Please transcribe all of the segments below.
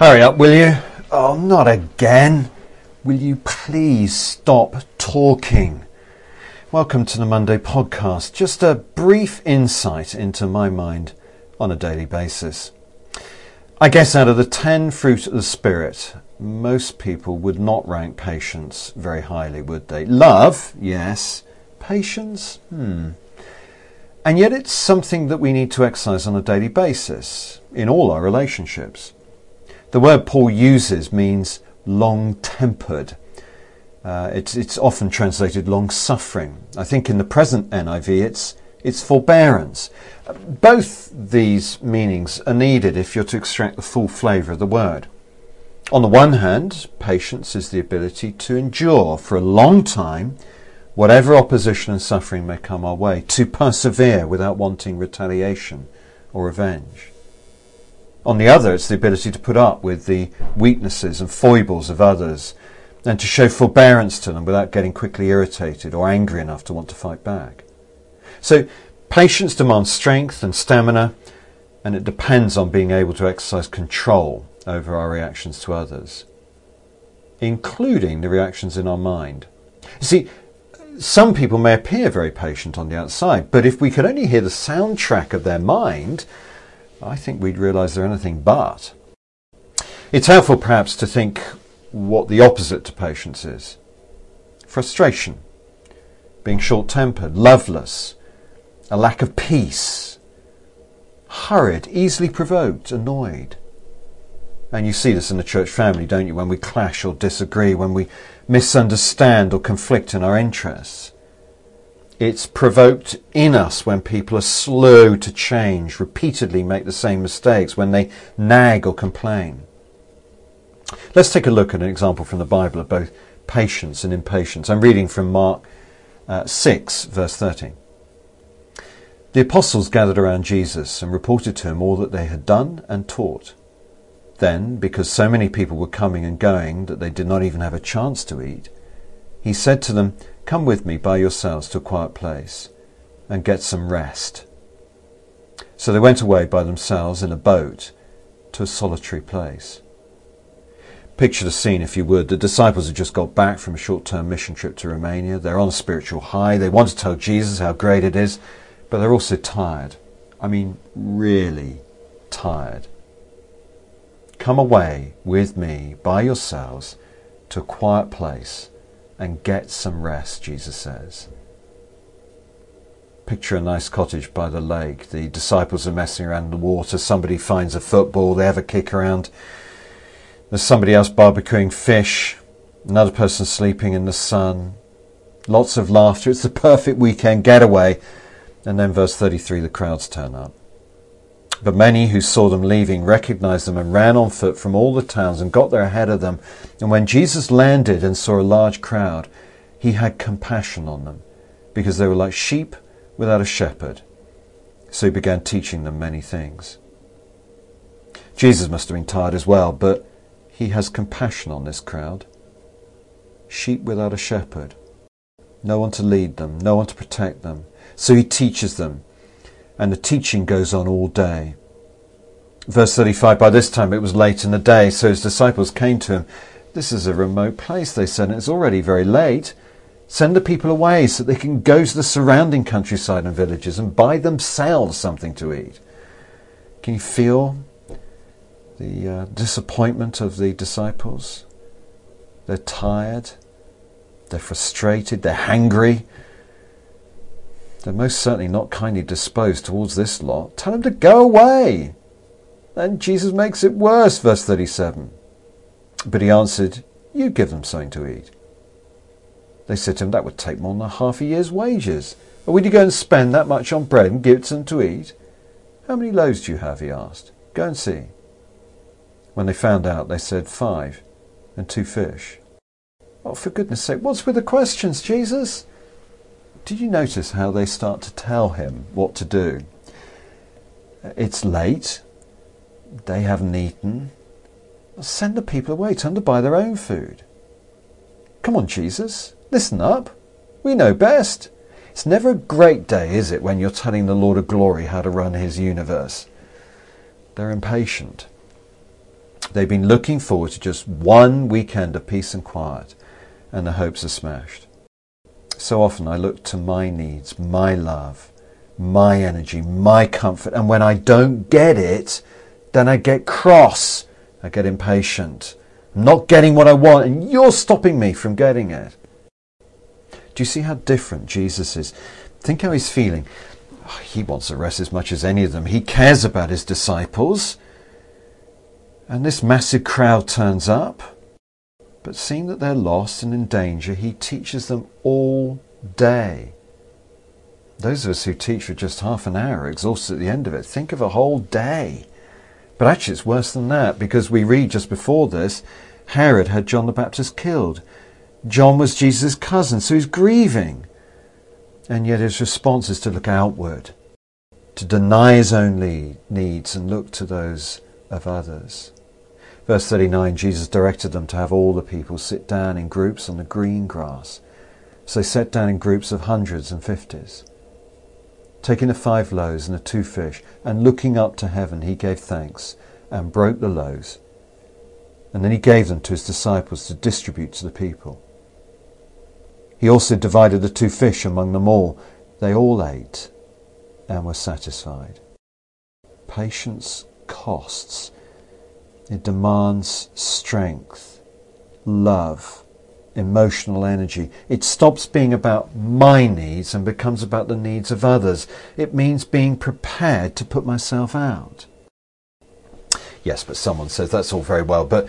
Hurry up, will you? Oh, not again. Will you please stop talking? Welcome to the Monday podcast. Just a brief insight into my mind on a daily basis. I guess out of the ten fruit of the Spirit, most people would not rank patience very highly, would they? Love, yes. Patience, hmm. And yet it's something that we need to exercise on a daily basis in all our relationships. The word Paul uses means long tempered. Uh, it's, it's often translated long suffering. I think in the present NIV it's, it's forbearance. Both these meanings are needed if you're to extract the full flavour of the word. On the one hand, patience is the ability to endure for a long time whatever opposition and suffering may come our way, to persevere without wanting retaliation or revenge. On the other, it's the ability to put up with the weaknesses and foibles of others and to show forbearance to them without getting quickly irritated or angry enough to want to fight back. So, patience demands strength and stamina, and it depends on being able to exercise control over our reactions to others, including the reactions in our mind. You see, some people may appear very patient on the outside, but if we could only hear the soundtrack of their mind, I think we'd realise they're anything but. It's helpful perhaps to think what the opposite to patience is frustration, being short tempered, loveless, a lack of peace, hurried, easily provoked, annoyed. And you see this in the church family, don't you, when we clash or disagree, when we misunderstand or conflict in our interests. It's provoked in us when people are slow to change, repeatedly make the same mistakes, when they nag or complain. Let's take a look at an example from the Bible of both patience and impatience. I'm reading from Mark uh, 6, verse 13. The apostles gathered around Jesus and reported to him all that they had done and taught. Then, because so many people were coming and going that they did not even have a chance to eat, he said to them, Come with me by yourselves to a quiet place and get some rest. So they went away by themselves in a boat to a solitary place. Picture the scene, if you would. The disciples had just got back from a short term mission trip to Romania. They're on a spiritual high. They want to tell Jesus how great it is, but they're also tired. I mean, really tired. Come away with me by yourselves to a quiet place and get some rest, Jesus says. Picture a nice cottage by the lake. The disciples are messing around in the water. Somebody finds a football. They have a kick around. There's somebody else barbecuing fish. Another person sleeping in the sun. Lots of laughter. It's the perfect weekend getaway. And then, verse 33 the crowds turn up. But many who saw them leaving recognized them and ran on foot from all the towns and got there ahead of them. And when Jesus landed and saw a large crowd, he had compassion on them, because they were like sheep without a shepherd. So he began teaching them many things. Jesus must have been tired as well, but he has compassion on this crowd. Sheep without a shepherd. No one to lead them, no one to protect them. So he teaches them and the teaching goes on all day. Verse 35 By this time it was late in the day, so his disciples came to him. This is a remote place, they said, and it's already very late. Send the people away so they can go to the surrounding countryside and villages and buy themselves something to eat. Can you feel the uh, disappointment of the disciples? They're tired, they're frustrated, they're hungry, they're most certainly not kindly disposed towards this lot. Tell them to go away. Then Jesus makes it worse, verse 37. But he answered, You give them something to eat. They said to him, That would take more than half a year's wages. Or would you go and spend that much on bread and give it to them to eat? How many loaves do you have? he asked. Go and see. When they found out, they said, Five and two fish. Oh, for goodness sake, what's with the questions, Jesus? Did you notice how they start to tell him what to do? It's late. They haven't eaten. Send the people away. Tell to buy their own food. Come on, Jesus. Listen up. We know best. It's never a great day, is it, when you're telling the Lord of Glory how to run his universe? They're impatient. They've been looking forward to just one weekend of peace and quiet, and the hopes are smashed. So often I look to my needs, my love, my energy, my comfort, and when I don't get it, then I get cross, I get impatient. I'm not getting what I want, and you're stopping me from getting it. Do you see how different Jesus is? Think how he's feeling. Oh, he wants the rest as much as any of them. He cares about his disciples. And this massive crowd turns up. But seeing that they're lost and in danger, he teaches them all day. Those of us who teach for just half an hour are exhausted at the end of it. Think of a whole day. But actually, it's worse than that because we read just before this Herod had John the Baptist killed. John was Jesus' cousin, so he's grieving. And yet his response is to look outward, to deny his own needs and look to those of others. Verse 39 Jesus directed them to have all the people sit down in groups on the green grass. So they sat down in groups of hundreds and fifties. Taking the five loaves and the two fish, and looking up to heaven, he gave thanks and broke the loaves. And then he gave them to his disciples to distribute to the people. He also divided the two fish among them all. They all ate and were satisfied. Patience costs it demands strength, love, emotional energy. It stops being about my needs and becomes about the needs of others. It means being prepared to put myself out. Yes, but someone says that's all very well, but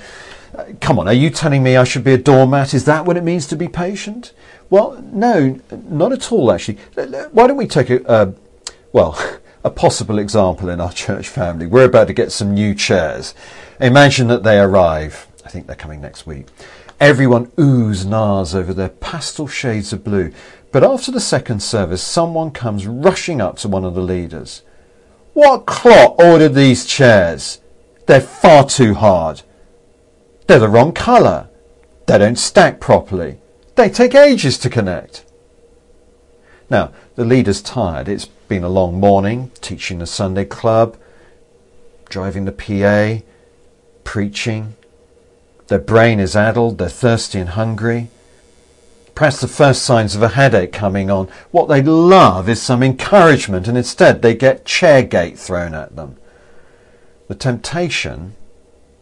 uh, come on, are you telling me I should be a doormat? Is that what it means to be patient? Well, no, not at all, actually. Why don't we take a, uh, well, a possible example in our church family? We're about to get some new chairs. Imagine that they arrive. I think they're coming next week. Everyone oohs and ahs over their pastel shades of blue. But after the second service, someone comes rushing up to one of the leaders. What clot ordered these chairs? They're far too hard. They're the wrong colour. They don't stack properly. They take ages to connect. Now, the leader's tired. It's been a long morning, teaching the Sunday club, driving the PA, preaching. Their brain is addled, they're thirsty and hungry. Perhaps the first signs of a headache coming on. What they love is some encouragement, and instead they get chairgate thrown at them. The temptation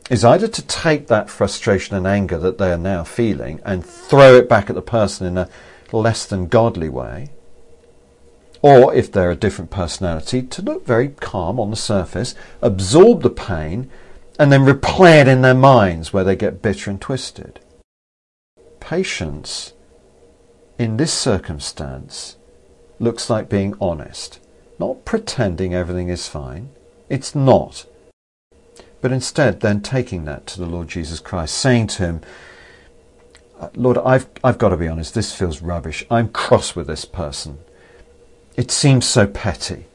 is either to take that frustration and anger that they are now feeling and throw it back at the person in a less than godly way, or if they're a different personality, to look very calm on the surface, absorb the pain, and then replay it in their minds where they get bitter and twisted. Patience in this circumstance looks like being honest, not pretending everything is fine. It's not. But instead, then taking that to the Lord Jesus Christ, saying to him, Lord, I've, I've got to be honest, this feels rubbish. I'm cross with this person. It seems so petty.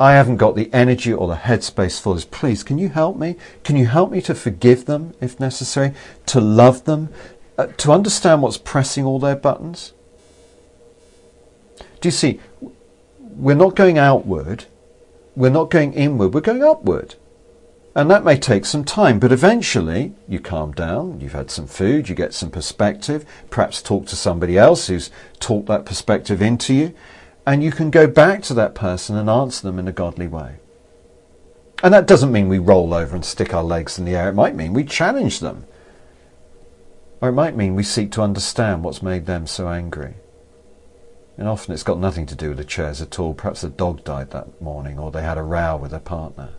I haven't got the energy or the headspace for this. Please, can you help me? Can you help me to forgive them if necessary, to love them, uh, to understand what's pressing all their buttons? Do you see? We're not going outward, we're not going inward, we're going upward. And that may take some time, but eventually you calm down, you've had some food, you get some perspective, perhaps talk to somebody else who's taught that perspective into you, and you can go back to that person and answer them in a godly way. And that doesn't mean we roll over and stick our legs in the air. It might mean we challenge them. Or it might mean we seek to understand what's made them so angry. And often it's got nothing to do with the chairs at all. Perhaps the dog died that morning or they had a row with their partner.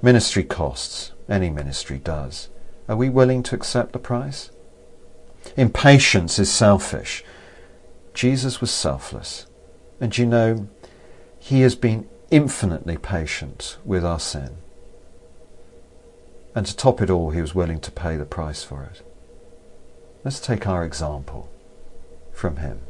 Ministry costs. Any ministry does. Are we willing to accept the price? Impatience is selfish. Jesus was selfless. And you know, he has been infinitely patient with our sin. And to top it all, he was willing to pay the price for it. Let's take our example from him.